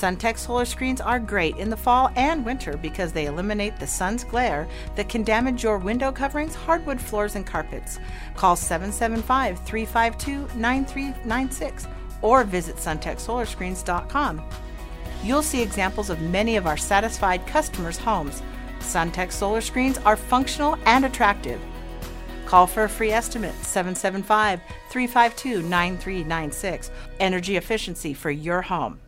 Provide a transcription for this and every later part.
SunTech solar screens are great in the fall and winter because they eliminate the sun's glare that can damage your window coverings, hardwood floors, and carpets. Call 775 352 9396 or visit suntechsolarscreens.com. You'll see examples of many of our satisfied customers' homes. SunTech solar screens are functional and attractive. Call for a free estimate 775 352 9396. Energy efficiency for your home.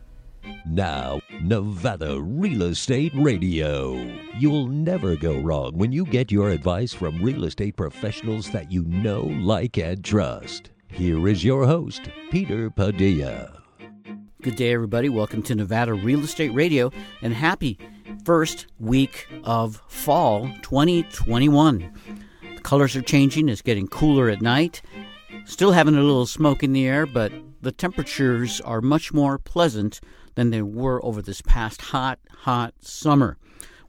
Now, Nevada Real Estate Radio. You'll never go wrong when you get your advice from real estate professionals that you know, like, and trust. Here is your host, Peter Padilla. Good day, everybody. Welcome to Nevada Real Estate Radio and happy first week of fall 2021. The colors are changing, it's getting cooler at night. Still having a little smoke in the air, but the temperatures are much more pleasant than they were over this past hot, hot summer.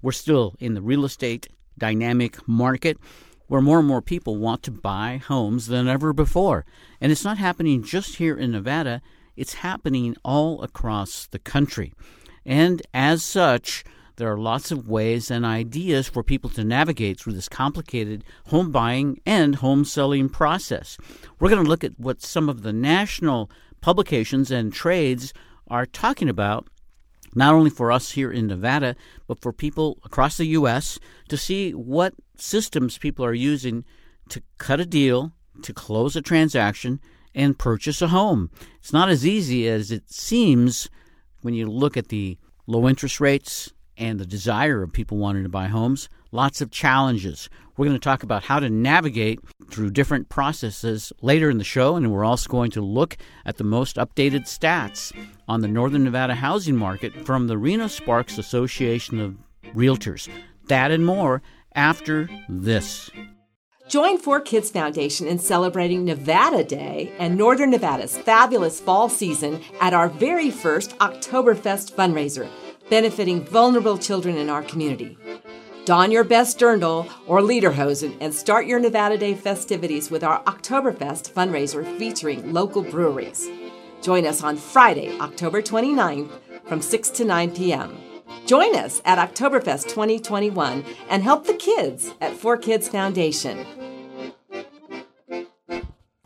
We're still in the real estate dynamic market where more and more people want to buy homes than ever before. And it's not happening just here in Nevada, it's happening all across the country. And as such, there are lots of ways and ideas for people to navigate through this complicated home buying and home selling process. We're going to look at what some of the national publications and trades are talking about, not only for us here in Nevada, but for people across the U.S. to see what systems people are using to cut a deal, to close a transaction, and purchase a home. It's not as easy as it seems when you look at the low interest rates and the desire of people wanting to buy homes. Lots of challenges. We're going to talk about how to navigate through different processes later in the show, and we're also going to look at the most updated stats on the Northern Nevada housing market from the Reno Sparks Association of Realtors. That and more after this. Join 4Kids Foundation in celebrating Nevada Day and Northern Nevada's fabulous fall season at our very first Oktoberfest fundraiser, benefiting vulnerable children in our community. Don your best dirndl or lederhosen and start your Nevada Day festivities with our Oktoberfest fundraiser featuring local breweries. Join us on Friday, October 29th from 6 to 9 p.m. Join us at Oktoberfest 2021 and help the kids at 4Kids Foundation.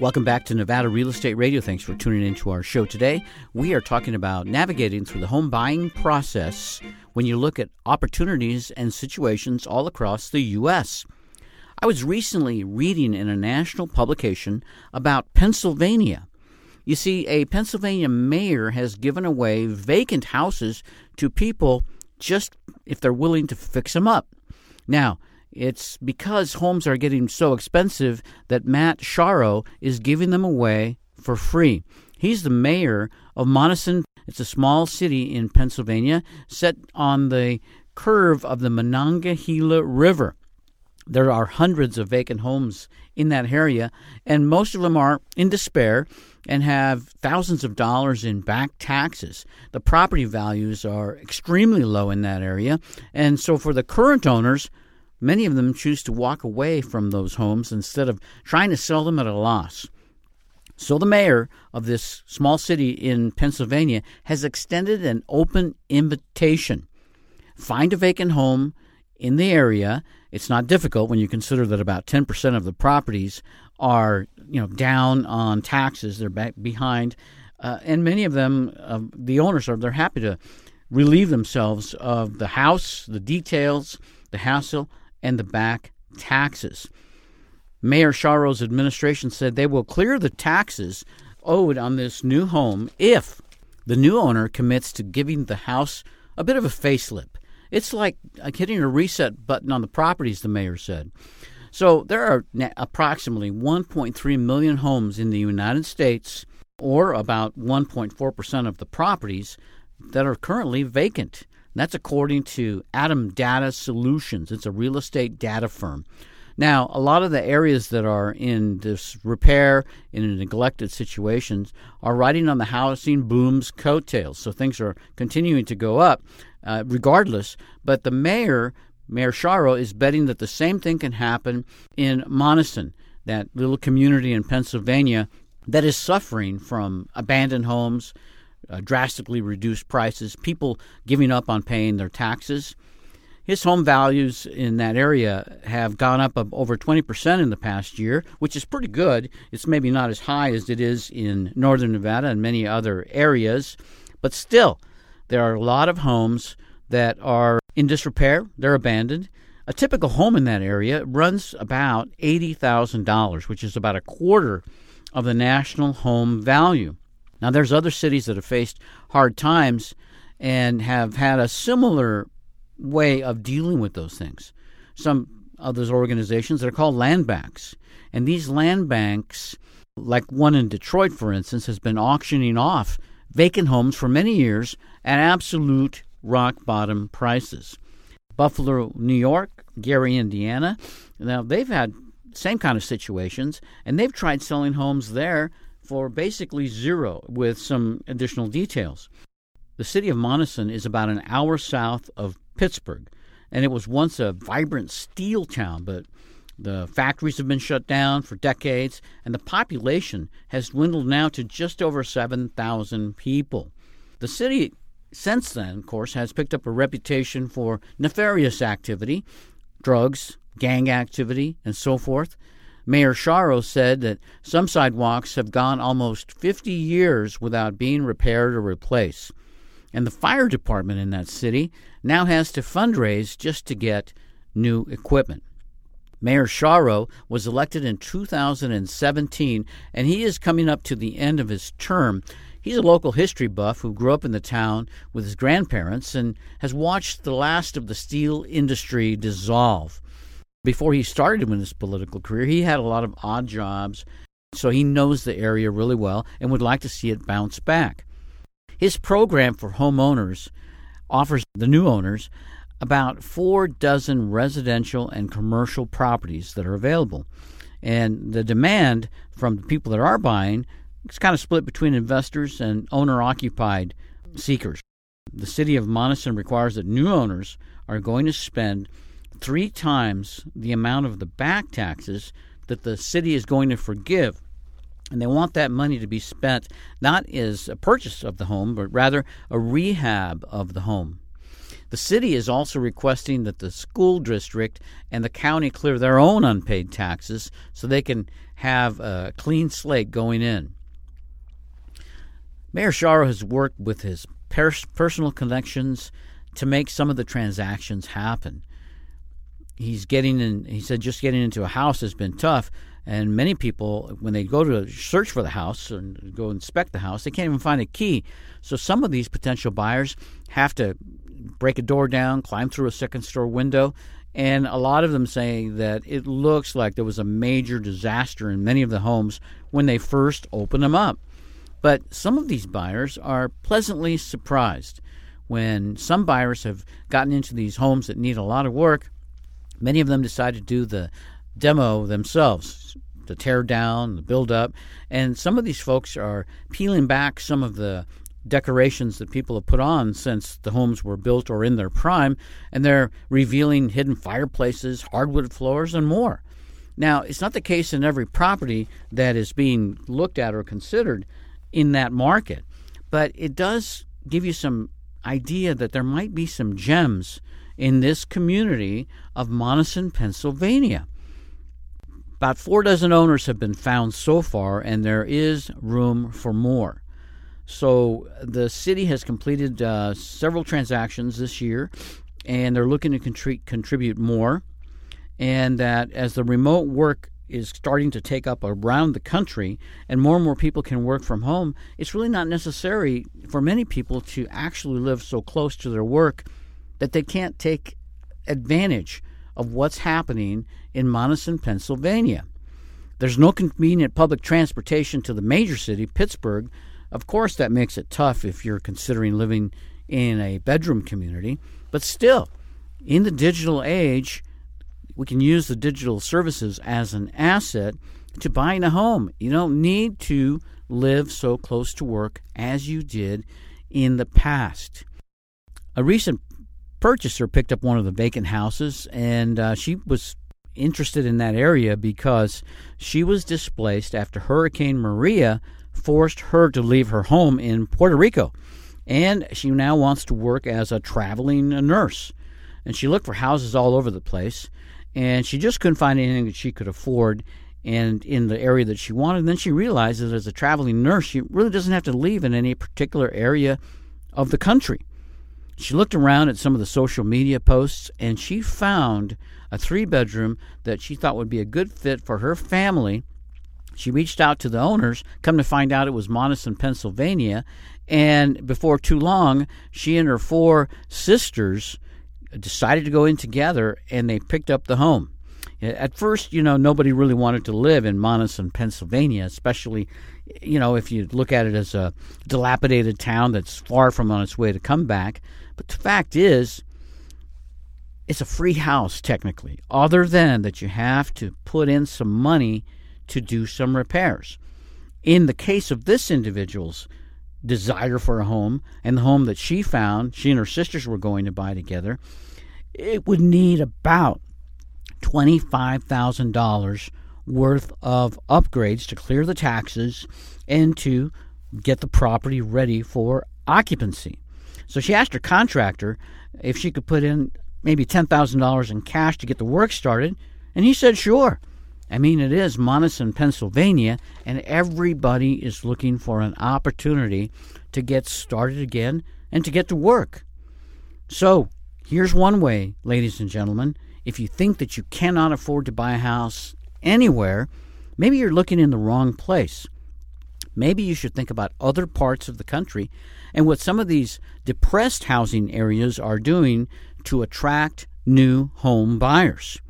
Welcome back to Nevada Real Estate Radio. Thanks for tuning into our show today. We are talking about navigating through the home buying process when you look at opportunities and situations all across the U.S. I was recently reading in a national publication about Pennsylvania. You see, a Pennsylvania mayor has given away vacant houses to people just if they're willing to fix them up. Now, it's because homes are getting so expensive that Matt Shorraw is giving them away for free. He's the mayor of Monessen. It's a small city in Pennsylvania set on the curve of the Monongahela River. There are hundreds of vacant homes in that area, and most of them are in despair and have thousands of dollars in back taxes. The property values are extremely low in that area, and so for the current owners, Many of them choose to walk away from those homes instead of trying to sell them at a loss. So, the mayor of this small city in Pennsylvania has extended an open invitation. Find a vacant home in the area. It's not difficult when you consider that about 10% of the properties are, you know, down on taxes. They're back behind, uh, and many of them, uh, the owners are they're happy to relieve themselves of the house, the details, the hassle, and the back taxes. Mayor Shorraw's administration said they will clear the taxes owed on this new home if the new owner commits to giving the house a bit of a facelift. It's like hitting a reset button on the properties, the mayor said. So there are approximately 1.3 million homes in the United States, or about 1.4% of the properties, that are currently vacant. That's according to ATTOM Data Solutions. It's a real estate data firm. Now, a lot of the areas that are in this repair, in neglected situations, are riding on the housing boom's coattails. So things are continuing to go up uh, regardless. But the mayor, Mayor Shorraw, is betting that the same thing can happen in Monessen, that little community in Pennsylvania that is suffering from abandoned homes, uh, drastically reduced prices, people giving up on paying their taxes his home values in that area have gone up over 20% in the past year, which is pretty good. It's maybe not as high as it is in northern Nevada and many other areas, but still, there are a lot of homes that are in disrepair, they're abandoned. A typical home in that area runs about $80,000, which is about a quarter of the national home value. Now, there's other cities that have faced hard times and have had a similar way of dealing with those things. Some of those organizations that are called land banks. And these land banks, like one in Detroit, for instance, has been auctioning off vacant homes for many years at absolute rock bottom prices. Buffalo, New York, Gary, Indiana. Now they've had same kind of situations, and they've tried selling homes there for basically zero with some additional details. The city of Monessen is about an hour south of Pittsburgh, and it was once a vibrant steel town, but the factories have been shut down for decades, and the population has dwindled now to just over 7,000 people. The city, since then, of course, has picked up a reputation for nefarious activity, drugs, gang activity, and so forth. Mayor Shorraw said that some sidewalks have gone almost 50 years without being repaired or replaced. And the fire department in that city now has to fundraise just to get new equipment. Mayor Shorraw was elected in 2017, and he is coming up to the end of his term. He's a local history buff who grew up in the town with his grandparents and has watched the last of the steel industry dissolve. Before he started in his political career, he had a lot of odd jobs, so he knows the area really well and would like to see it bounce back. His program for homeowners offers the new owners about four dozen residential and commercial properties that are available. And the demand from the people that are buying is kind of split between investors and owner occupied seekers. The city of Monessen requires that new owners are going to spend three times the amount of the back taxes that the city is going to forgive and they want that money to be spent not as a purchase of the home, but rather a rehab of the home. The city is also requesting that the school district and the county clear their own unpaid taxes so they can have a clean slate going in. Mayor Shorraw has worked with his personal connections to make some of the transactions happen. He's getting in, he said, just getting into a house has been tough, and many people, when they go to search for the house and go inspect the house, they can't even find a key. So some of these potential buyers have to break a door down, climb through a second store window, and a lot of them say that it looks like there was a major disaster in many of the homes when they first opened them up. But some of these buyers are pleasantly surprised when some buyers have gotten into these homes that need a lot of work. Many of them decide to do the demo themselves to tear down, the build up, and some of these folks are peeling back some of the decorations that people have put on since the homes were built or in their prime, and they're revealing hidden fireplaces, hardwood floors, and more. Now, it's not the case in every property that is being looked at or considered in that market, but it does give you some idea that there might be some gems in this community of Monessen, Pennsylvania. About four dozen owners have been found so far, and there is room for more. So the city has completed uh, several transactions this year, and they're looking to contribute more. and that as the remote work is starting to take up around the country and more and more people can work from home, it's really not necessary for many people to actually live so close to their work that they can't take advantage of what's happening in Monessen, Pennsylvania. There's no convenient public transportation to the major city, Pittsburgh. Of course, that makes it tough if you're considering living in a bedroom community, but still, in the digital age, we can use the digital services as an asset to buying a home. You don't need to live so close to work as you did in the past. A recent purchaser picked up one of the vacant houses, and uh, she was interested in that area because she was displaced after Hurricane Maria forced her to leave her home in Puerto Rico. And she now wants to work as a traveling nurse. And she looked for houses all over the place and she just couldn't find anything that she could afford and in the area that she wanted. And then she realizes as a traveling nurse, she really doesn't have to leave in any particular area of the country. She looked around at some of the social media posts and she found a three bedroom that she thought would be a good fit for her family. She reached out to the owners, come to find out it was Monessen, Pennsylvania, and before too long, she and her four sisters decided to go in together and they picked up the home. At first, you know, nobody really wanted to live in Monessen, Pennsylvania, especially, you know, if you look at it as a dilapidated town that's far from on its way to come back. But the fact is, it's a free house, technically, other than that you have to put in some money to do some repairs. In the case of this individual's desire for a home and the home that she found, she and her sisters were going to buy together, it would need about $25,000 worth of upgrades to clear the taxes and to get the property ready for occupancy. So she asked her contractor if she could put in maybe $10,000 in cash to get the work started, and he said sure. I mean, it is Monessen, Pennsylvania, and everybody is looking for an opportunity to get started again and to get to work. So, Here's one way, ladies and gentlemen. If you think that you cannot afford to buy a house anywhere, maybe you're looking in the wrong place. Maybe you should think about other parts of the country and what some of these depressed housing areas are doing to attract new home buyers.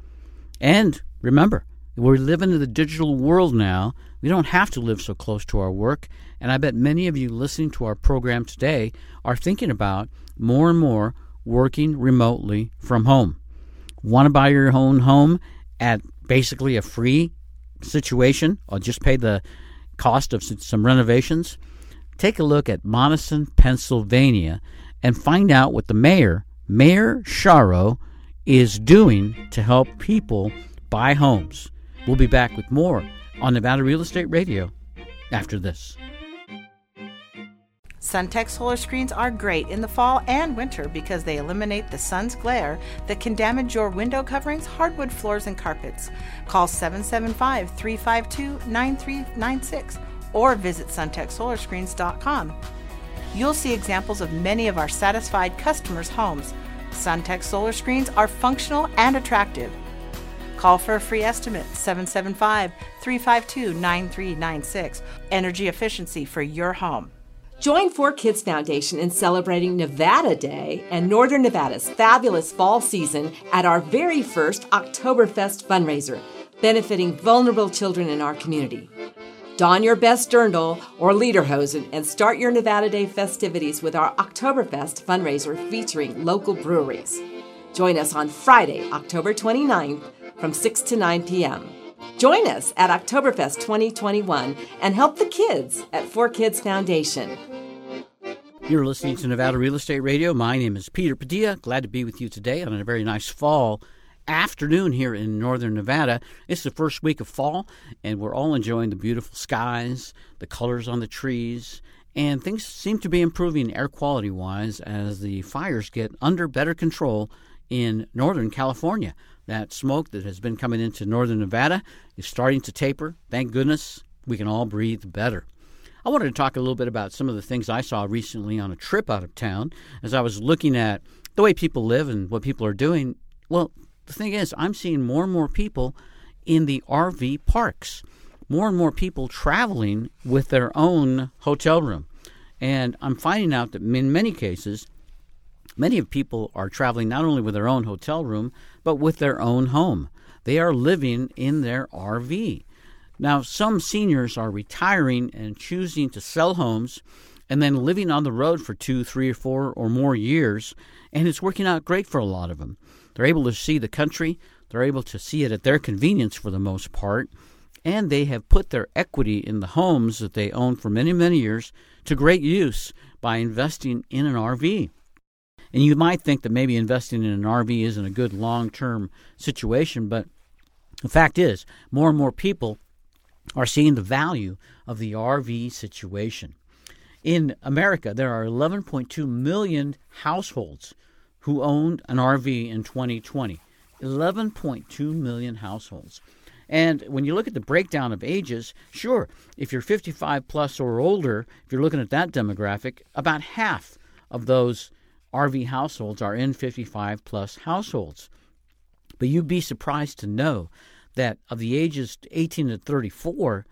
And remember, we're living in the digital world now. We don't have to live so close to our work. And I bet many of you listening to our program today are thinking about more and more working remotely from home. Want to buy your own home at basically a free situation or just pay the cost of some renovations? Take a look at Monessen, Pennsylvania, and find out what the mayor, Mayor Shorraw, is doing to help people buy homes. We'll be back with more on Nevada Real Estate Radio after this. SunTech solar screens are great in the fall and winter because they eliminate the sun's glare that can damage your window coverings, hardwood floors, and carpets. Call 775 352 9396 or visit suntechsolarscreens.com. You'll see examples of many of our satisfied customers' homes. SunTech solar screens are functional and attractive. Call for a free estimate 775 352 9396. Energy efficiency for your home. Join 4Kids Foundation in celebrating Nevada Day and Northern Nevada's fabulous fall season at our very first Oktoberfest fundraiser, benefiting vulnerable children in our community. Don your best dirndl or lederhosen and start your Nevada Day festivities with our Oktoberfest fundraiser featuring local breweries. Join us on Friday, October 29th from 6 to 9 p.m. Join us at Oktoberfest 2021 and help the kids at 4Kids Foundation. You're listening to Nevada Real Estate Radio. My name is Peter Padilla. Glad to be with you today on a very nice fall afternoon here in northern Nevada. It's the first week of fall, and we're all enjoying the beautiful skies, the colors on the trees, and things seem to be improving air quality wise as the fires get under better control in Northern California. That smoke that has been coming into Northern Nevada is starting to taper. Thank goodness we can all breathe better. I wanted to talk a little bit about some of the things I saw recently on a trip out of town as I was looking at the way people live and what people are doing. Well, the thing is, I'm seeing more and more people in the RV parks, more and more people traveling with their own hotel room. And I'm finding out that in many cases, many of people are traveling not only with their own hotel room, but with their own home. They are living in their RV. Now, some seniors are retiring and choosing to sell homes and then living on the road for two, three, or four or more years, and it's working out great for a lot of them. They're able to see the country, they're able to see it at their convenience for the most part, and they have put their equity in the homes that they own for many, many years to great use by investing in an RV. And you might think that maybe investing in an RV isn't a good long term situation, but the fact is, more and more people are seeing the value of the RV situation. In America, there are 11.2 million households who owned an RV in 2020. 11.2 million households. And when you look at the breakdown of ages, sure, if you're 55 plus or older, if you're looking at that demographic, about half of those RV households are in 55 plus households. But you'd be surprised to know that of the ages 18 to 34,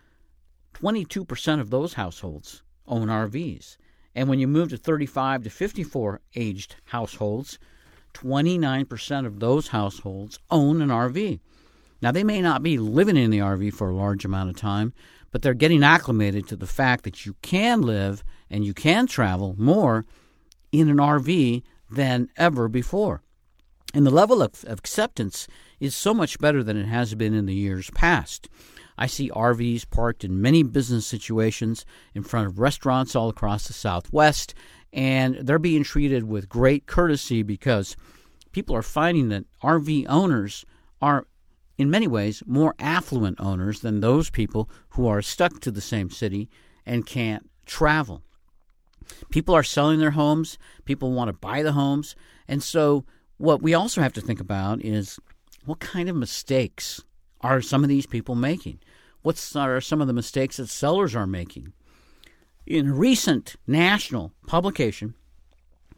22% of those households own RVs. And when you move to 35 to 54 aged households, 29% of those households own an RV. Now, they may not be living in the RV for a large amount of time, but they're getting acclimated to the fact that you can live and you can travel more in an RV than ever before. And the level of acceptance is so much better than it has been in the years past. I see RVs parked in many business situations in front of restaurants all across the Southwest, and they're being treated with great courtesy because people are finding that RV owners are, in many ways, more affluent owners than those people who are stuck to the same city and can't travel. People are selling their homes, people want to buy the homes, and so what we also have to think about is what kind of mistakes are some of these people making? What are some of the mistakes that sellers are making? In a recent national publication,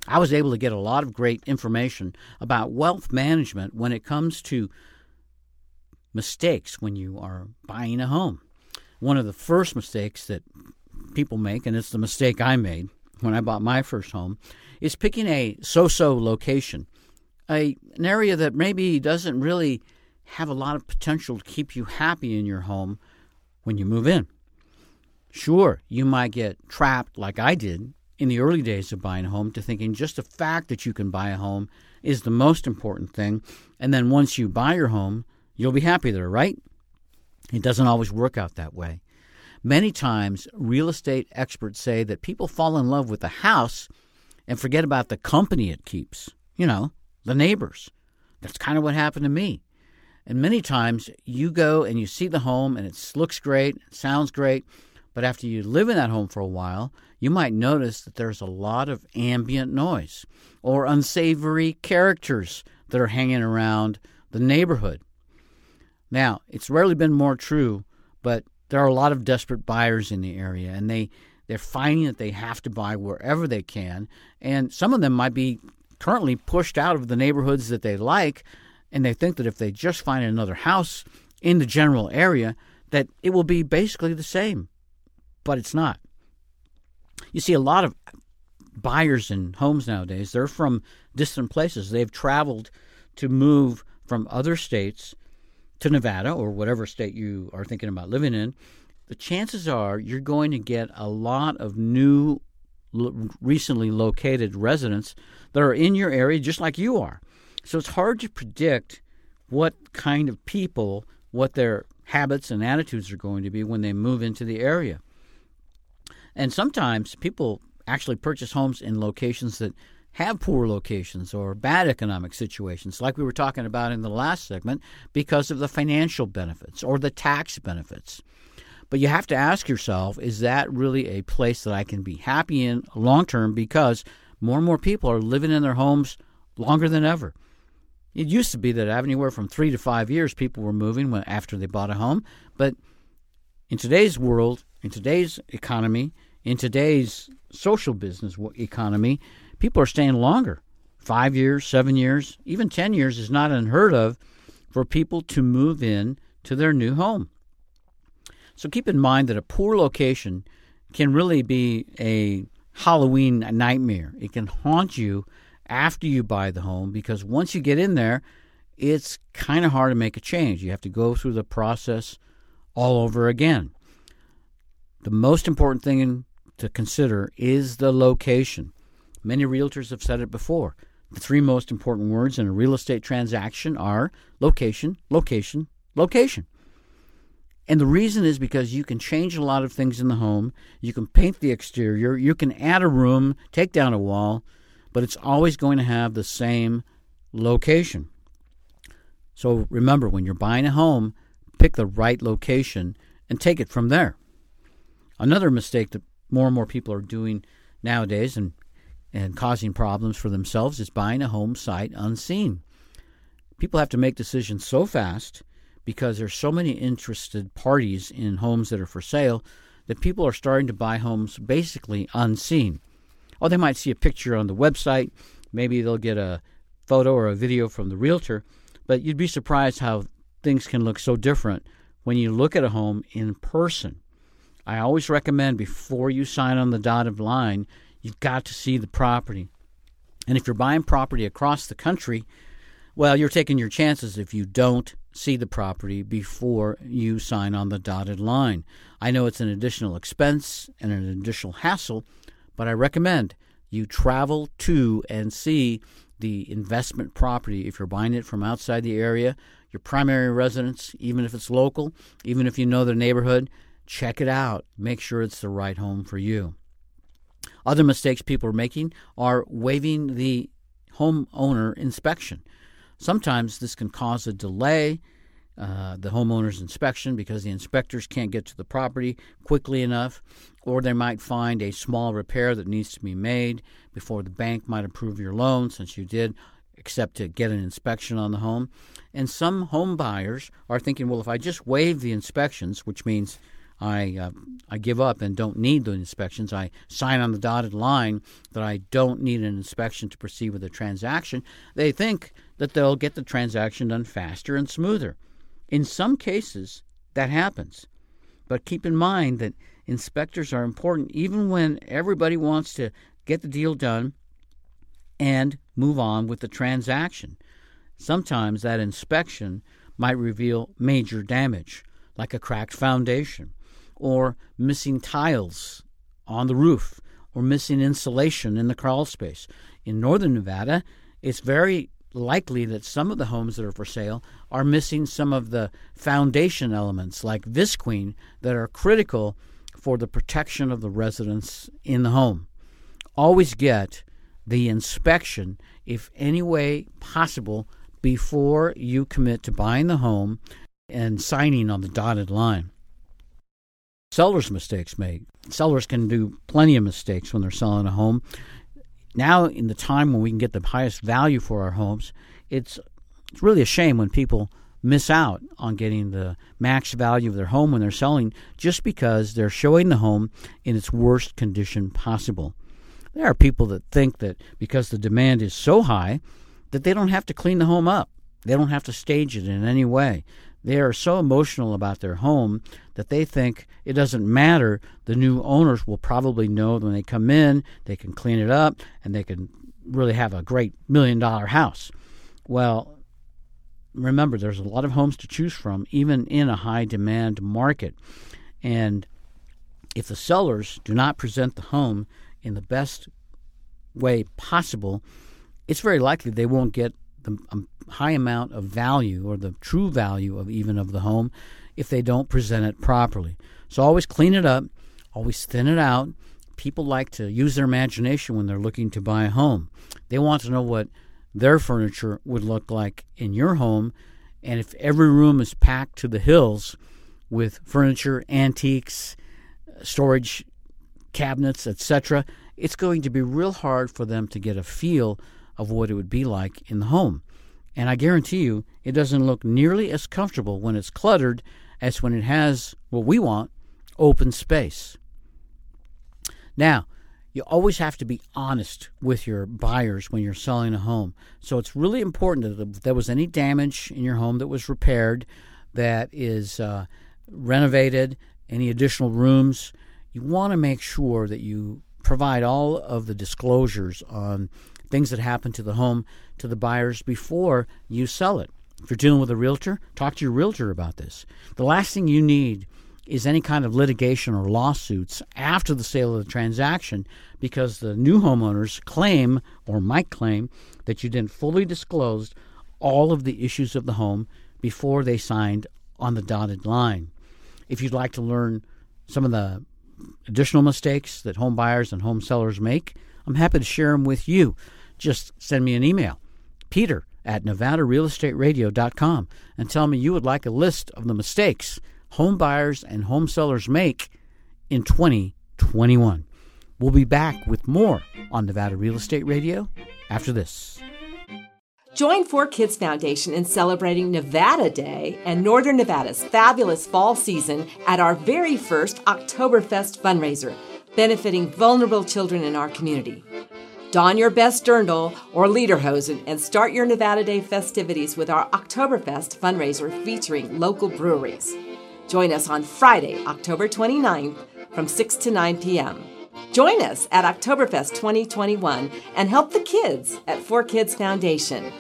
I was able to get a lot of great information about wealth management when it comes to mistakes when you are buying a home. One of the first mistakes that people make, and it's the mistake I made when I bought my first home, is picking a so so location, a, an area that maybe doesn't really have a lot of potential to keep you happy in your home when you move in. Sure, you might get trapped like I did in the early days of buying a home to thinking just the fact that you can buy a home is the most important thing. And then once you buy your home, you'll be happy there, right? It doesn't always work out that way. Many times, real estate experts say that people fall in love with the house and forget about the company it keeps. You know, the neighbors. That's kind of what happened to me. And many times you go and you see the home and it looks great, sounds great, but after you live in that home for a while, you might notice that there's a lot of ambient noise or unsavory characters that are hanging around the neighborhood. Now, it's rarely been more true, but there are a lot of desperate buyers in the area and they they're finding that they have to buy wherever they can and some of them might be currently pushed out of the neighborhoods that they like and they think that if they just find another house in the general area that it will be basically the same. But it's not. You see a lot of buyers in homes nowadays they're from distant places. They've traveled to move from other states to Nevada or whatever state you are thinking about living in the chances are you're going to get a lot of new recently located residents that are in your area just like you are so it's hard to predict what kind of people, what their habits and attitudes are going to be when they move into the area. And sometimes people actually purchase homes in locations that have poor locations or bad economic situations, like we were talking about in the last segment, because of the financial benefits or the tax benefits. But you have to ask yourself is that really a place that I can be happy in long term? Because more and more people are living in their homes longer than ever. It used to be that anywhere from three to five years people were moving when, after they bought a home. But in today's world, in today's economy, in today's social business economy, people are staying longer five years, seven years, even 10 years is not unheard of for people to move in to their new home. So keep in mind that a poor location can really be a Halloween nightmare. It can haunt you after you buy the home because once you get in there, it's kind of hard to make a change. You have to go through the process all over again. The most important thing to consider is the location. Many realtors have said it before. The three most important words in a real estate transaction are location, location, location. And the reason is because you can change a lot of things in the home. You can paint the exterior, you can add a room, take down a wall, but it's always going to have the same location. So remember, when you're buying a home, pick the right location and take it from there. Another mistake that more and more people are doing nowadays and, and causing problems for themselves is buying a home sight unseen. People have to make decisions so fast because there's so many interested parties in homes that are for sale that people are starting to buy homes basically unseen. Oh, they might see a picture on the website, maybe they'll get a photo or a video from the realtor, but you'd be surprised how things can look so different when you look at a home in person. I always recommend before you sign on the dotted line, you've got to see the property. And if you're buying property across the country, well, you're taking your chances if you don't see the property before you sign on the dotted line. I know it's an additional expense and an additional hassle, but I recommend you travel to and see the investment property if you're buying it from outside the area, your primary residence, even if it's local, even if you know the neighborhood, check it out. Make sure it's the right home for you. Other mistakes people are making are waiving the homeowner inspection. Sometimes this can cause a delay, uh, the homeowner's inspection, because the inspectors can't get to the property quickly enough, or they might find a small repair that needs to be made before the bank might approve your loan, since you did accept to get an inspection on the home. And some home buyers are thinking, well, if I just waive the inspections, which means I uh, I give up and don't need the inspections. I sign on the dotted line that I don't need an inspection to proceed with the transaction. They think that they'll get the transaction done faster and smoother. In some cases, that happens. But keep in mind that inspectors are important even when everybody wants to get the deal done and move on with the transaction. Sometimes that inspection might reveal major damage, like a cracked foundation or missing tiles on the roof or missing insulation in the crawl space. In northern Nevada, it's very likely that some of the homes that are for sale are missing some of the foundation elements like visqueen that are critical for the protection of the residents in the home. Always get the inspection, if any way possible, before you commit to buying the home and signing on the dotted line sellers' mistakes make. Sellers can do plenty of mistakes when they're selling a home. Now, in the time when we can get the highest value for our homes, it's it's really a shame when people miss out on getting the max value of their home when they're selling just because they're showing the home in its worst condition possible. There are people that think that because the demand is so high that they don't have to clean the home up. They don't have to stage it in any way. They are so emotional about their home that they think it doesn't matter. The new owners will probably know when they come in, they can clean it up and they can really have a great million dollar house. Well, remember, there's a lot of homes to choose from, even in a high demand market. And if the sellers do not present the home in the best way possible, it's very likely they won't get the um, high amount of value or the true value of even of the home if they don't present it properly. So always clean it up, always thin it out. People like to use their imagination when they're looking to buy a home. They want to know what their furniture would look like in your home, and if every room is packed to the hills with furniture, antiques, storage cabinets, etc., it's going to be real hard for them to get a feel of what it would be like in the home. And I guarantee you, it doesn't look nearly as comfortable when it's cluttered as when it has what we want open space. Now, you always have to be honest with your buyers when you're selling a home. So it's really important that if there was any damage in your home that was repaired, that is uh, renovated, any additional rooms, you want to make sure that you provide all of the disclosures on things that happen to the home to the buyers before you sell it. If you're dealing with a realtor, talk to your realtor about this. The last thing you need is any kind of litigation or lawsuits after the sale of the transaction because the new homeowners claim or might claim that you didn't fully disclose all of the issues of the home before they signed on the dotted line. If you'd like to learn some of the additional mistakes that home buyers and home sellers make, I'm happy to share them with you. Just send me an email, peter at nevadarealestateradio.com, and tell me you would like a list of the mistakes home buyers and home sellers make in 2021. We'll be back with more on Nevada Real Estate Radio after this. Join 4Kids Foundation in celebrating Nevada Day and Northern Nevada's fabulous fall season at our very first Oktoberfest fundraiser, benefiting vulnerable children in our community. Don your best dirndl or lederhosen and start your Nevada Day festivities with our Oktoberfest fundraiser featuring local breweries. Join us on Friday, October 29th from 6 to 9 p.m. Join us at Oktoberfest 2021 and help the kids at 4Kids Foundation.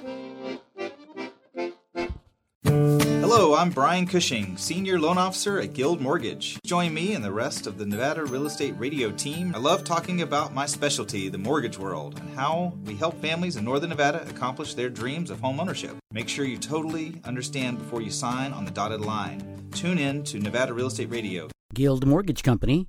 I'm Brian Cushing, Senior Loan Officer at Guild Mortgage. Join me and the rest of the Nevada Real Estate Radio team. I love talking about my specialty, the mortgage world, and how we help families in Northern Nevada accomplish their dreams of home ownership. Make sure you totally understand before you sign on the dotted line. Tune in to Nevada Real Estate Radio. Guild Mortgage Company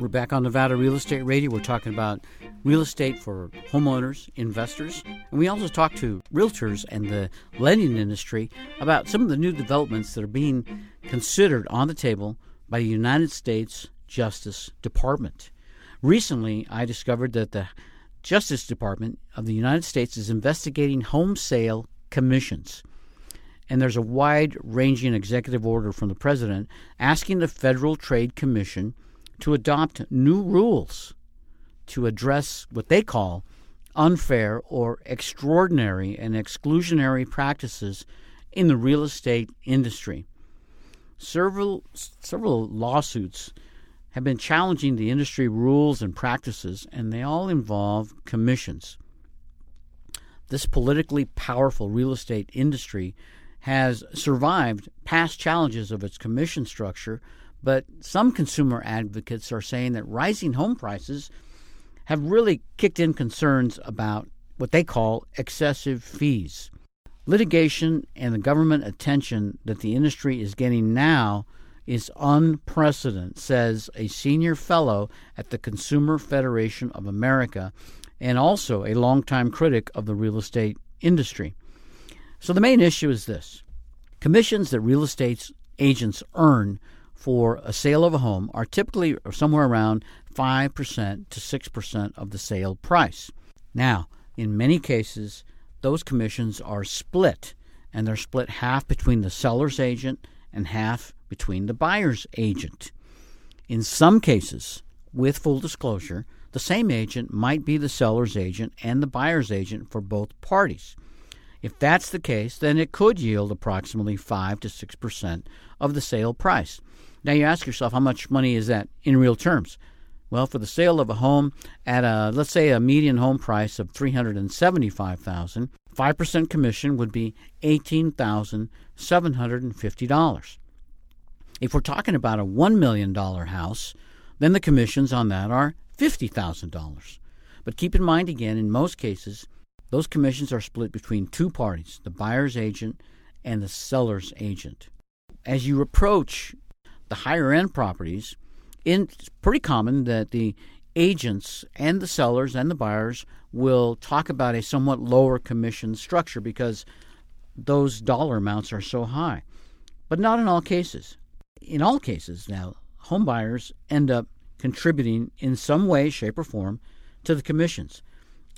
We're back on Nevada Real Estate Radio. We're talking about real estate for homeowners, investors, and we also talk to realtors and the lending industry about some of the new developments that are being considered on the table by the United States Justice Department. Recently, I discovered that the Justice Department of the United States is investigating home sale commissions. And there's a wide ranging executive order from the president asking the Federal Trade Commission to adopt new rules to address what they call unfair or extraordinary and exclusionary practices in the real estate industry. Several, several lawsuits have been challenging the industry rules and practices, and they all involve commissions. This politically powerful real estate industry has survived past challenges of its commission structure, but some consumer advocates are saying that rising home prices have really kicked in concerns about what they call excessive fees. Litigation and the government attention that the industry is getting now is unprecedented, says a senior fellow at the Consumer Federation of America and also a longtime critic of the real estate industry. So the main issue is this commissions that real estate agents earn for a sale of a home are typically somewhere around 5% to 6% of the sale price. Now, in many cases, those commissions are split and they're split half between the seller's agent and half between the buyer's agent. In some cases, with full disclosure, the same agent might be the seller's agent and the buyer's agent for both parties. If that's the case, then it could yield approximately 5 to 6% of the sale price. Now you ask yourself, how much money is that in real terms? Well, for the sale of a home at a let's say a median home price of 375,000, 5% commission would be $18,750. If we're talking about a $1 million house, then the commissions on that are $50,000. But keep in mind again, in most cases, those commissions are split between two parties, the buyer's agent and the seller's agent. As you approach the higher end properties, it's pretty common that the agents and the sellers and the buyers will talk about a somewhat lower commission structure because those dollar amounts are so high. But not in all cases. In all cases, now, home buyers end up contributing in some way, shape, or form to the commissions.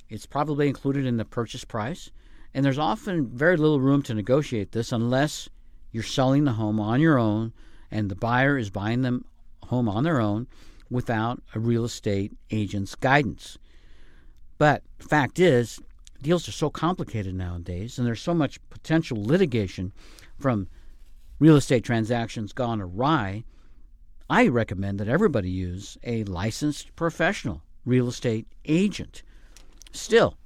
It's probably included in the purchase price, and there's often very little room to negotiate this unless you're selling the home on your own and the buyer is buying the home on their own without a real estate agent's guidance. But fact is, deals are so complicated nowadays, and there's so much potential litigation from real estate transactions gone awry. I recommend that everybody use a licensed professional real estate agent. Still,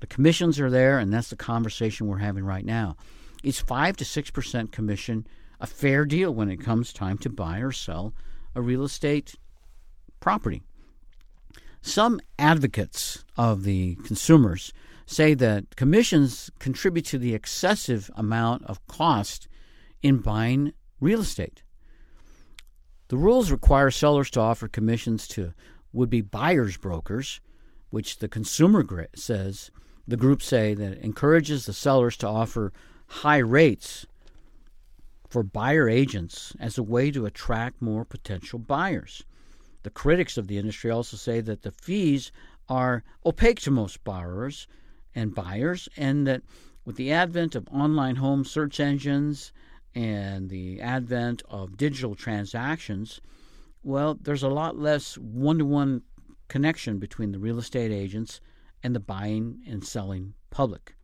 the commissions are there, and that's the conversation we're having right now. It's 5 to 6% commission a fair deal when it comes time to buy or sell a real estate property? Some advocates of the consumers say that commissions contribute to the excessive amount of cost in buying real estate. The rules require sellers to offer commissions to would be buyers brokers which the consumer says the group say that encourages the sellers to offer high rates for buyer agents as a way to attract more potential buyers. The critics of the industry also say that the fees are opaque to most borrowers and buyers, and that with the advent of online home search engines and the advent of digital transactions, well, there's a lot less one to one connection between the real estate agents and the buying and selling public.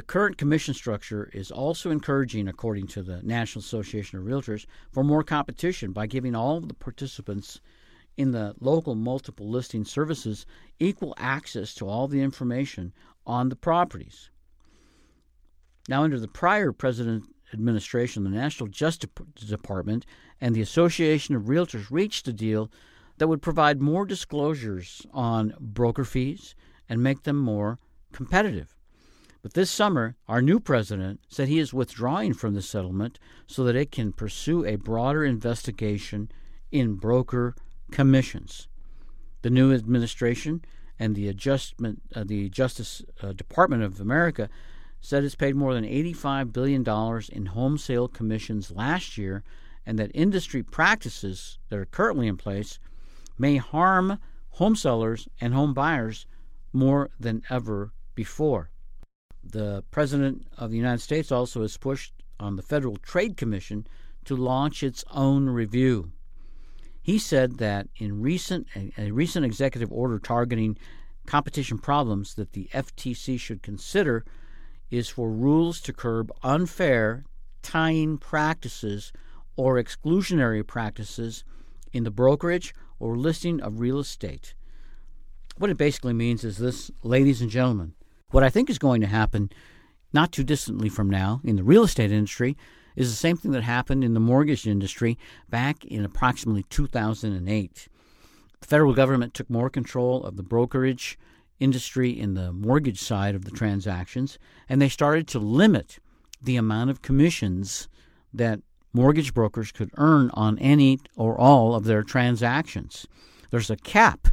The current commission structure is also encouraging, according to the National Association of Realtors, for more competition by giving all the participants in the local multiple listing services equal access to all the information on the properties. Now, under the prior president administration, the National Justice Department and the Association of Realtors reached a deal that would provide more disclosures on broker fees and make them more competitive. But this summer, our new president said he is withdrawing from the settlement so that it can pursue a broader investigation in broker commissions. The new administration and the adjustment, uh, the Justice uh, Department of America said it's paid more than $85 billion in home sale commissions last year, and that industry practices that are currently in place may harm home sellers and home buyers more than ever before. The President of the United States also has pushed on the Federal Trade Commission to launch its own review. He said that in recent a recent executive order targeting competition problems that the FTC should consider is for rules to curb unfair tying practices or exclusionary practices in the brokerage or listing of real estate. What it basically means is this, ladies and gentlemen, what I think is going to happen not too distantly from now in the real estate industry is the same thing that happened in the mortgage industry back in approximately 2008. The federal government took more control of the brokerage industry in the mortgage side of the transactions, and they started to limit the amount of commissions that mortgage brokers could earn on any or all of their transactions. There's a cap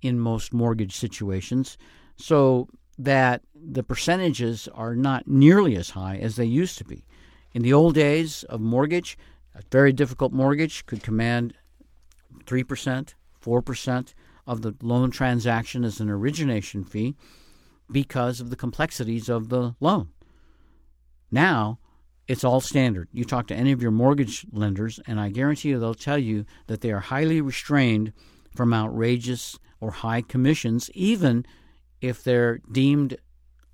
in most mortgage situations so that the percentages are not nearly as high as they used to be. In the old days of mortgage, a very difficult mortgage could command 3%, 4% of the loan transaction as an origination fee. because of the complexities of the loan. Now, it's all standard. You talk to any of your mortgage lenders, and I guarantee you they'll tell you that they are highly restrained from outrageous or high commissions, even if they're deemed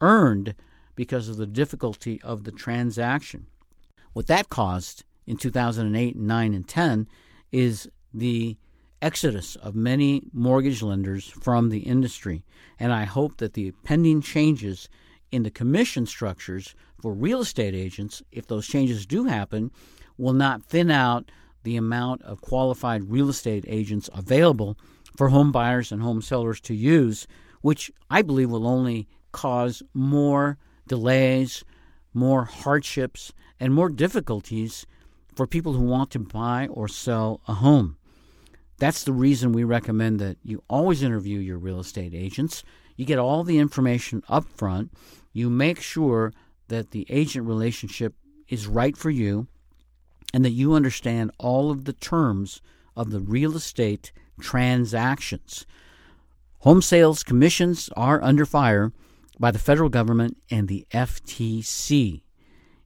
earned because of the difficulty of the transaction. What that caused in 2008, 9, and 10 is the exodus of many mortgage lenders from the industry. And I hope that the pending changes in the commission structures for real estate agents, if those changes do happen, will not thin out the amount of qualified real estate agents available for home buyers and home sellers to use, which I believe will only cause more delays, more hardships, and more difficulties for people who want to buy or sell a home. That's the reason we recommend that you always interview your real estate agents. You get all the information up front. You make sure that the agent relationship is right for you and that you understand all of the terms of the real estate transactions. Home sales commissions are under fire by the federal government and the FTC.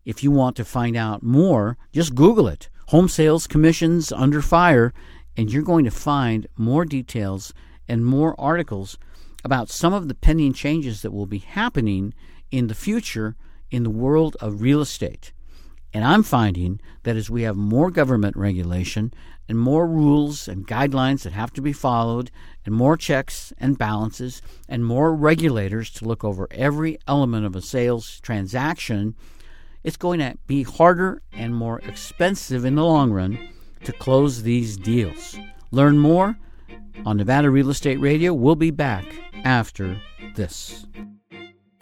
If you want to find out more, just Google it Home Sales Commissions Under Fire, and you're going to find more details and more articles about some of the pending changes that will be happening in the future in the world of real estate. And I'm finding that as we have more government regulation and more rules and guidelines that have to be followed, and more checks and balances, and more regulators to look over every element of a sales transaction, it's going to be harder and more expensive in the long run to close these deals. Learn more on Nevada Real Estate Radio. We'll be back after this.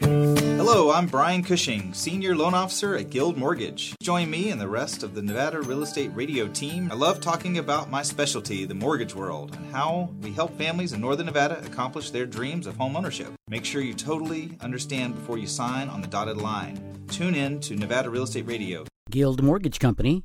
Hello, I'm Brian Cushing, Senior Loan Officer at Guild Mortgage. Join me and the rest of the Nevada Real Estate Radio team. I love talking about my specialty, the mortgage world, and how we help families in Northern Nevada accomplish their dreams of home ownership. Make sure you totally understand before you sign on the dotted line. Tune in to Nevada Real Estate Radio. Guild Mortgage Company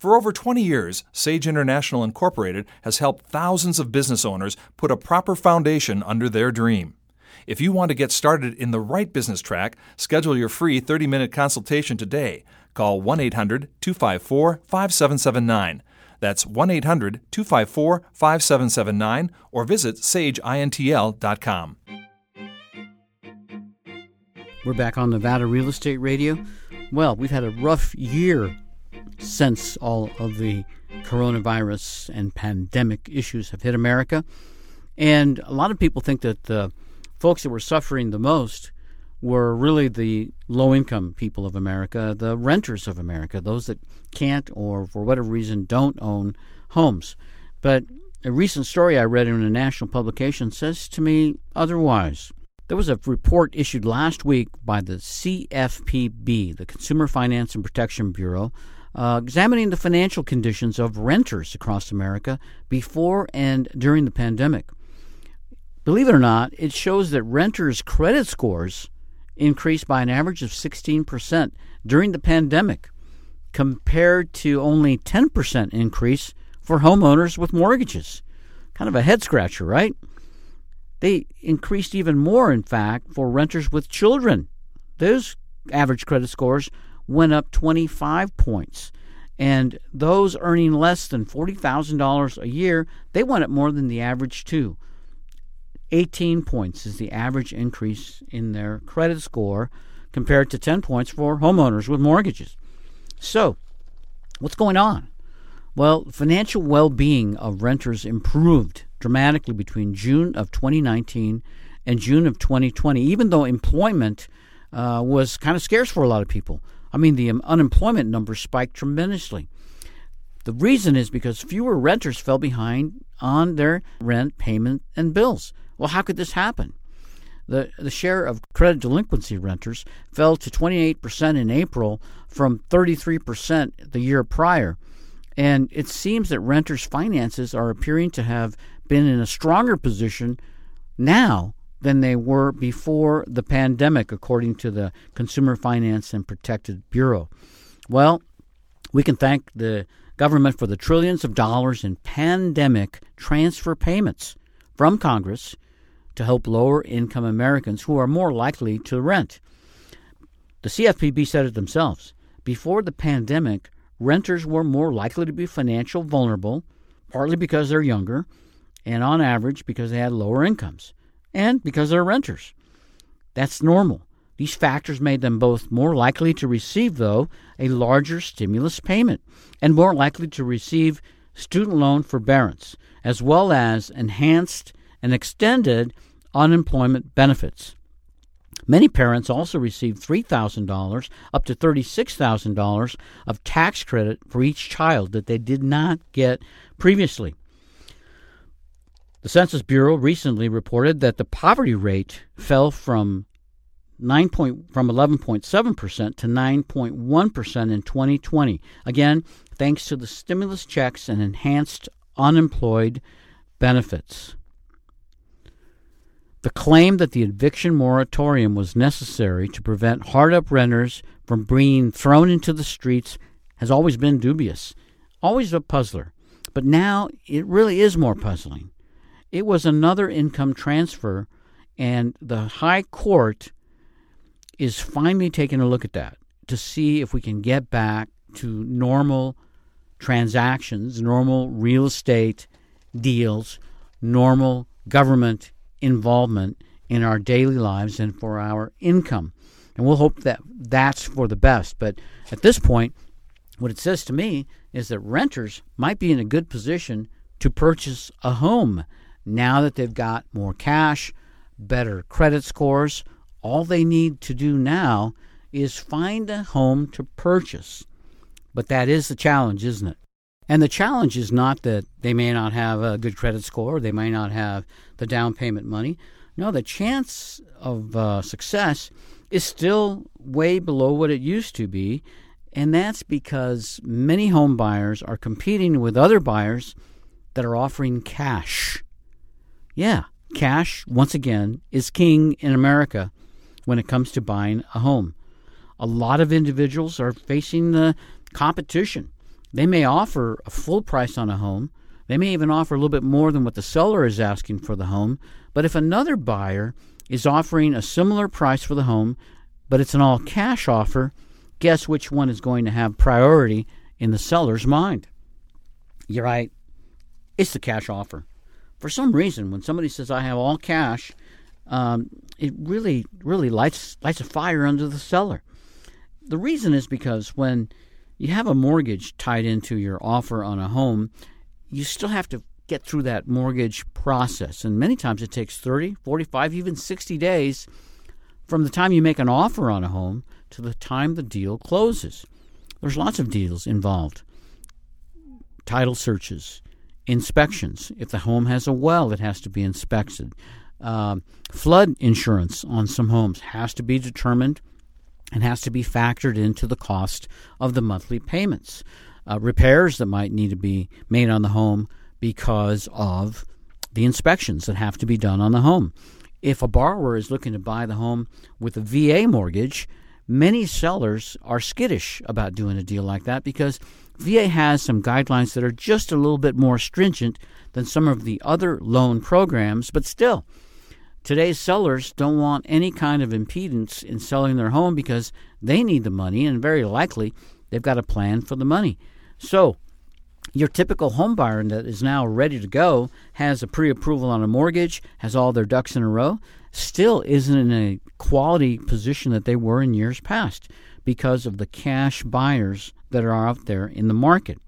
For over 20 years, Sage International Incorporated has helped thousands of business owners put a proper foundation under their dream. If you want to get started in the right business track, schedule your free 30 minute consultation today. Call 1 800 254 5779. That's 1 800 254 5779 or visit sageintl.com. We're back on Nevada Real Estate Radio. Well, we've had a rough year since all of the coronavirus and pandemic issues have hit America. And a lot of people think that the folks that were suffering the most were really the low income people of America, the renters of America, those that can't or for whatever reason don't own homes. But a recent story I read in a national publication says to me otherwise. There was a report issued last week by the CFPB, the Consumer Finance and Protection Bureau, uh, examining the financial conditions of renters across America before and during the pandemic. Believe it or not, it shows that renters' credit scores increased by an average of 16% during the pandemic, compared to only 10% increase for homeowners with mortgages. Kind of a head scratcher, right? They increased even more, in fact, for renters with children. Those average credit scores went up 25 points. And those earning less than $40,000 a year, they went up more than the average too. 18 points is the average increase in their credit score compared to 10 points for homeowners with mortgages. So, what's going on? Well, financial well being of renters improved dramatically between June of 2019 and June of 2020, even though employment uh, was kind of scarce for a lot of people. I mean, the um, unemployment numbers spiked tremendously. The reason is because fewer renters fell behind on their rent payment and bills. Well, how could this happen? The, the share of credit delinquency renters fell to 28% in April from 33% the year prior. And it seems that renters' finances are appearing to have been in a stronger position now than they were before the pandemic, according to the Consumer Finance and Protected Bureau. Well, we can thank the government for the trillions of dollars in pandemic transfer payments from Congress to help lower income Americans who are more likely to rent. The CFPB said it themselves. Before the pandemic, renters were more likely to be financially vulnerable, partly because they're younger, and on average because they had lower incomes and because they're renters. That's normal. These factors made them both more likely to receive, though, a larger stimulus payment and more likely to receive student loan forbearance, as well as enhanced and extended unemployment benefits. Many parents also received $3,000 up to $36,000 of tax credit for each child that they did not get previously. The Census Bureau recently reported that the poverty rate fell from 9 point, from 11.7% to 9.1% in 2020. Again, thanks to the stimulus checks and enhanced unemployed benefits. The claim that the eviction moratorium was necessary to prevent hard up renters from being thrown into the streets has always been dubious, always a puzzler. But now it really is more puzzling. It was another income transfer, and the High Court is finally taking a look at that to see if we can get back to normal transactions, normal real estate deals, normal government involvement in our daily lives and for our income. And we'll hope that that's for the best. But at this point, what it says to me is that renters might be in a good position to purchase a home now that they've got more cash, better credit scores, all they need to do now is find a home to purchase. But that is the challenge, isn't it? And the challenge is not that they may not have a good credit score, they may not have the down payment money. No, the chance of uh, success is still way below what it used to be. And that's because many home buyers are competing with other buyers that are offering cash. Yeah, cash, once again, is king in America when it comes to buying a home. A lot of individuals are facing the competition. They may offer a full price on a home. They may even offer a little bit more than what the seller is asking for the home. But if another buyer is offering a similar price for the home, but it's an all cash offer, guess which one is going to have priority in the seller's mind? You're right. It's the cash offer for some reason, when somebody says I have all cash, um, it really, really lights lights a fire under the seller. The reason is because when you have a mortgage tied into your offer on a home, you still have to get through that mortgage process. And many times it takes 30, 45, even 60 days from the time you make an offer on a home to the time the deal closes. There's lots of deals involved title searches, inspections. If the home has a well, it has to be inspected. Uh, flood insurance on some homes has to be determined and has to be factored into the cost of the monthly payments. Uh, repairs that might need to be made on the home because of the inspections that have to be done on the home. if a borrower is looking to buy the home with a VA mortgage, many sellers are skittish about doing a deal like that because VA has some guidelines that are just a little bit more stringent than some of the other loan programs, but still, today's sellers don't want any kind of impedance in selling their home because they need the money and very likely they've got a plan for the money. So, your typical home buyer that is now ready to go has a pre-approval on a mortgage, has all their ducks in a row, still isn't in a quality position that they were in years past because of the cash buyers that are out there in the market.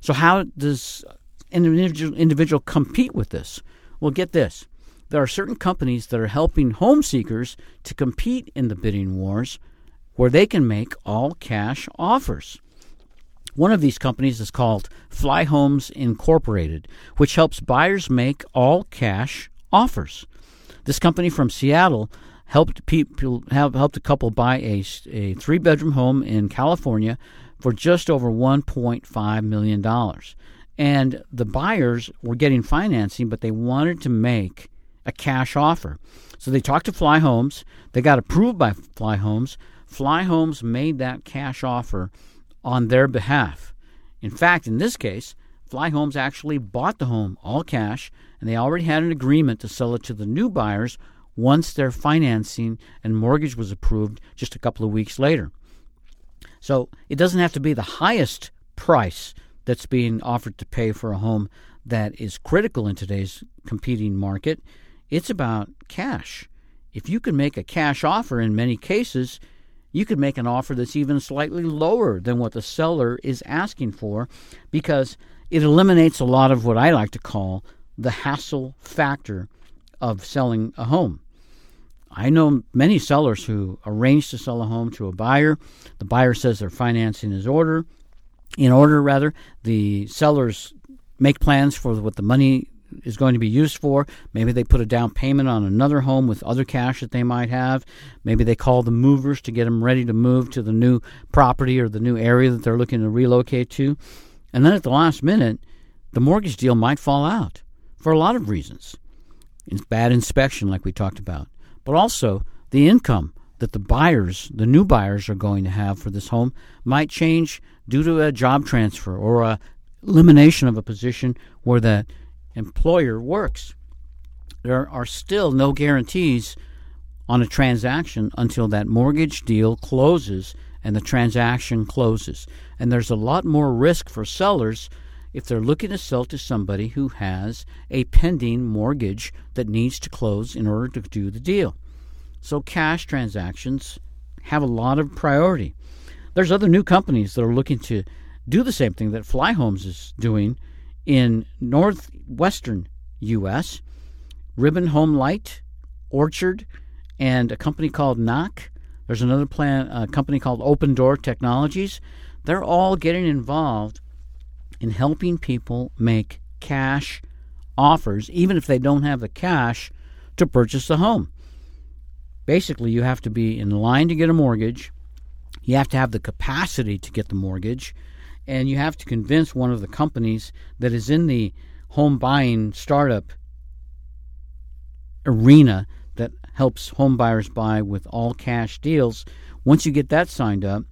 So how does an individual, individual compete with this? Well, get this. There are certain companies that are helping home seekers to compete in the bidding wars where they can make all cash offers. One of these companies is called Flyhomes Incorporated, which helps buyers make all cash offers. This company from Seattle helped people have helped a couple buy a, a three bedroom home in California for just over 1.5 million dollars. And the buyers were getting financing, but they wanted to make a cash offer. So they talked to Flyhomes. They got approved by Flyhomes. Fly Homes made that cash offer on their behalf. In fact, in this case, Flyhomes actually bought the home all cash, and they already had an agreement to sell it to the new buyers once their financing and mortgage was approved just a couple of weeks later. So it doesn't have to be the highest price that's being offered to pay for a home that is critical in today's competing market. It's about cash. If you can make a cash offer in many cases, you could make an offer that's even slightly lower than what the seller is asking for because it eliminates a lot of what I like to call the hassle factor of selling a home. I know many sellers who arrange to sell a home to a buyer. The buyer says their financing is order in order rather. The sellers make plans for what the money is going to be used for. Maybe they put a down payment on another home with other cash that they might have. Maybe they call the movers to get them ready to move to the new property or the new area that they're looking to relocate to. And then at the last minute, the mortgage deal might fall out for a lot of reasons. It's bad inspection, like we talked about, but also the income that the buyers, the new buyers, are going to have for this home might change due to a job transfer or a elimination of a position where that employer works. There are still no guarantees on a transaction until that mortgage deal closes and the transaction closes. And there's a lot more risk for sellers if they're looking to sell to somebody who has a pending mortgage that needs to close in order to do the deal. So cash transactions have a lot of priority. There's other new companies that are looking to do the same thing that Flyhomes is doing in northwestern U.S. Ribbon HomeLight, Orchard, and a company called Knock. There's another plan, a company called Opendoor Technologies. They're all getting involved in helping people make cash offers, even if they don't have the cash to purchase the home. Basically, you have to be in line to get a mortgage. You have to have the capacity to get the mortgage and you have to convince one of the companies that is in the home buying startup arena that helps home buyers buy with all cash deals. Once you get that signed up,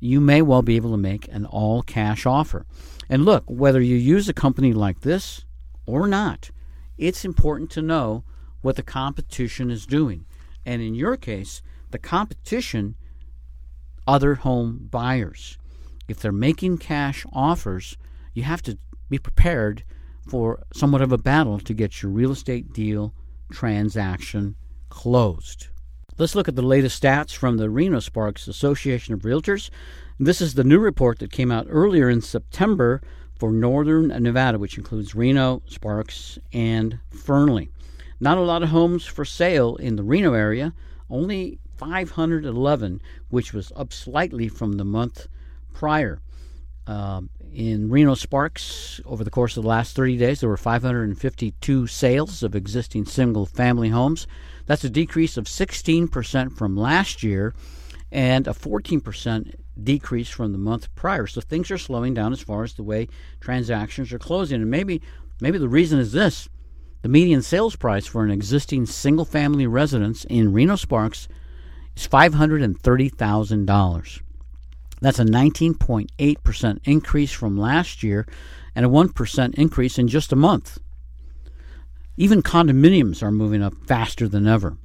you may well be able to make an all cash offer. And look, whether you use a company like this or not, it's important to know what the competition is doing. And in your case, the competition, other home buyers if they're making cash offers, you have to be prepared for somewhat of a battle to get your real estate deal transaction closed. Let's look at the latest stats from the Reno Sparks Association of Realtors. This is the new report that came out earlier in September for Northern Nevada, which includes Reno, Sparks, and Fernley. Not a lot of homes for sale in the Reno area, only 511, which was up slightly from the month prior. Uh, in Reno Sparks, over the course of the last 30 days, there were 552 sales of existing single family homes. That's a decrease of 16% from last year and a 14% decrease from the month prior. So things are slowing down as far as the way transactions are closing. And maybe maybe the reason is this. The median sales price for an existing single family residence in Reno Sparks is $530,000. That's a 19.8% increase from last year and a 1% increase in just a month. Even condominiums are moving up faster than ever.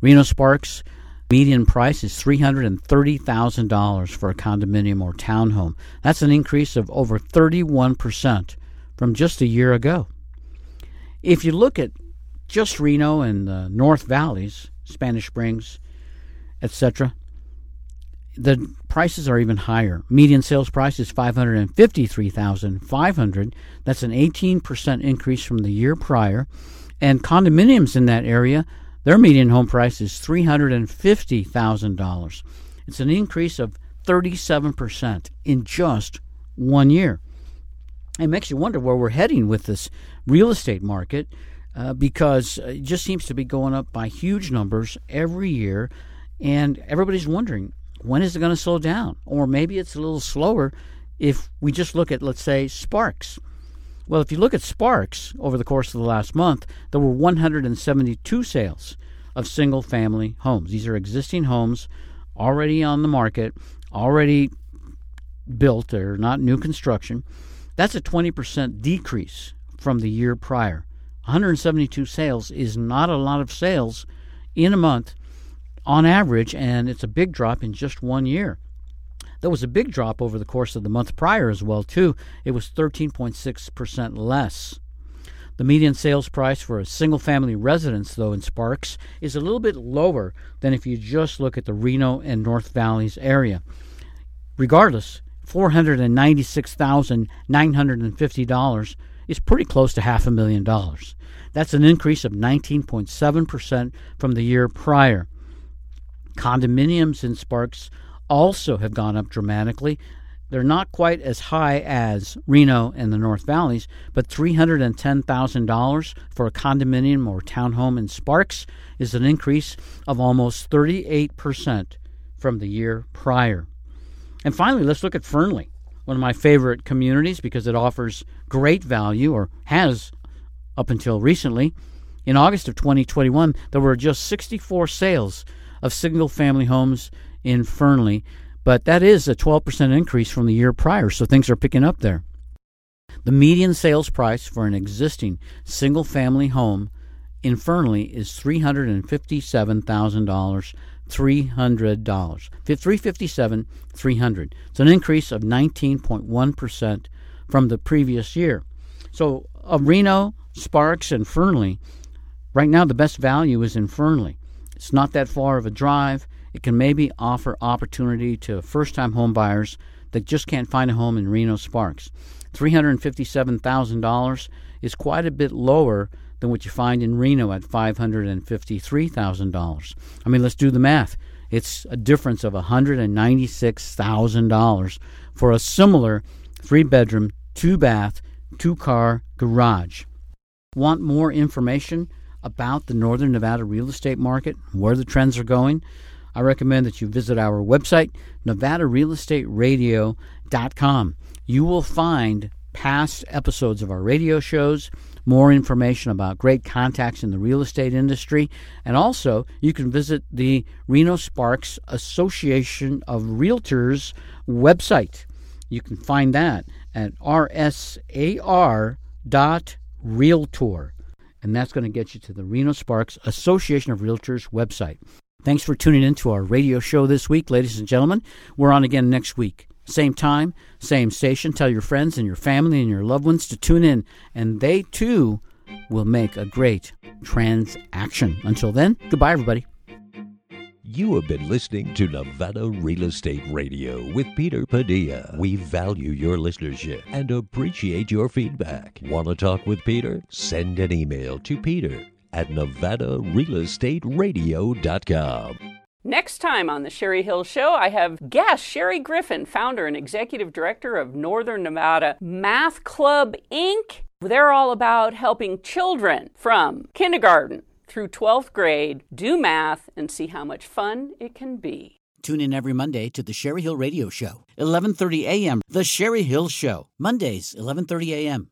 Reno Sparks median price is $330,000 for a condominium or townhome. That's an increase of over 31% from just a year ago. If you look at just Reno and the North Valleys, Spanish Springs, etc., the prices are even higher. Median sales price is 553,500. That's an 18% increase from the year prior. And condominiums in that area, their median home price is $350,000. It's an increase of 37% in just one year. It makes you wonder where we're heading with this real estate market uh, because it just seems to be going up by huge numbers every year. And everybody's wondering when is it going to slow down? Or maybe it's a little slower if we just look at, let's say, Sparks. Well, if you look at Sparks over the course of the last month, there were 172 sales of single family homes. These are existing homes already on the market, already built, they're not new construction. That's a 20% decrease from the year prior. 172 sales is not a lot of sales in a month on average, and it's a big drop in just one year. There was a big drop over the course of the month prior as well, too. It was 13.6% less. The median sales price for a single family residence, though, in Sparks is a little bit lower than if you just look at the Reno and North Valleys area. Regardless, $496,950 is pretty close to half a million dollars. That's an increase of 19.7% from the year prior. Condominiums in Sparks also have gone up dramatically. They're not quite as high as Reno and the North Valleys, but $310,000 for a condominium or townhome in Sparks is an increase of almost 38% from the year prior. And finally, let's look at Fernley, one of my favorite communities because it offers great value, or has up until recently. In August of 2021, there were just 64 sales of single family homes in Fernley, but that is a 12% increase from the year prior, so things are picking up there. The median sales price for an existing single family home in Fernley is $357,000. $300. 357 300 It's an increase of 19.1% from the previous year. So, of Reno, Sparks, and Fernley, right now the best value is in Fernley. It's not that far of a drive. It can maybe offer opportunity to first time home buyers that just can't find a home in Reno Sparks. $357,000 is quite a bit lower than what you find in Reno at $553,000. I mean, let's do the math. It's a difference of $196,000 for a similar three bedroom, two bath, two car garage. Want more information about the Northern Nevada real estate market, where the trends are going, I recommend that you visit our website, nevadarealestateradio.com. You will find past episodes of our radio shows, more information about great contacts in the real estate industry, and also you can visit the Reno Sparks Association of Realtors website. You can find that at rsar.realtor and that's going to get you to the Reno Sparks Association of Realtors website. Thanks for tuning in to our radio show this week, ladies and gentlemen. We're on again next week. Same time, same station. Tell your friends and your family and your loved ones to tune in, and they too will make a great transaction. Until then, goodbye, everybody. You have been listening to Nevada Real Estate Radio with Peter Padilla. We value your listenership and appreciate your feedback. Want to talk with Peter? Send an email to peter at nevadarealestateradio.com. Next time on the Sherry Hill Show, I have guest Sherry Griffin, founder and executive director of Northern Nevada Math Club Inc. They're all about helping children from kindergarten through 12th grade do math and see how much fun it can be. Tune in every Monday to the Sherry Hill Radio Show, 11:30 a.m. The Sherry Hill Show, Mondays, 11:30 a.m.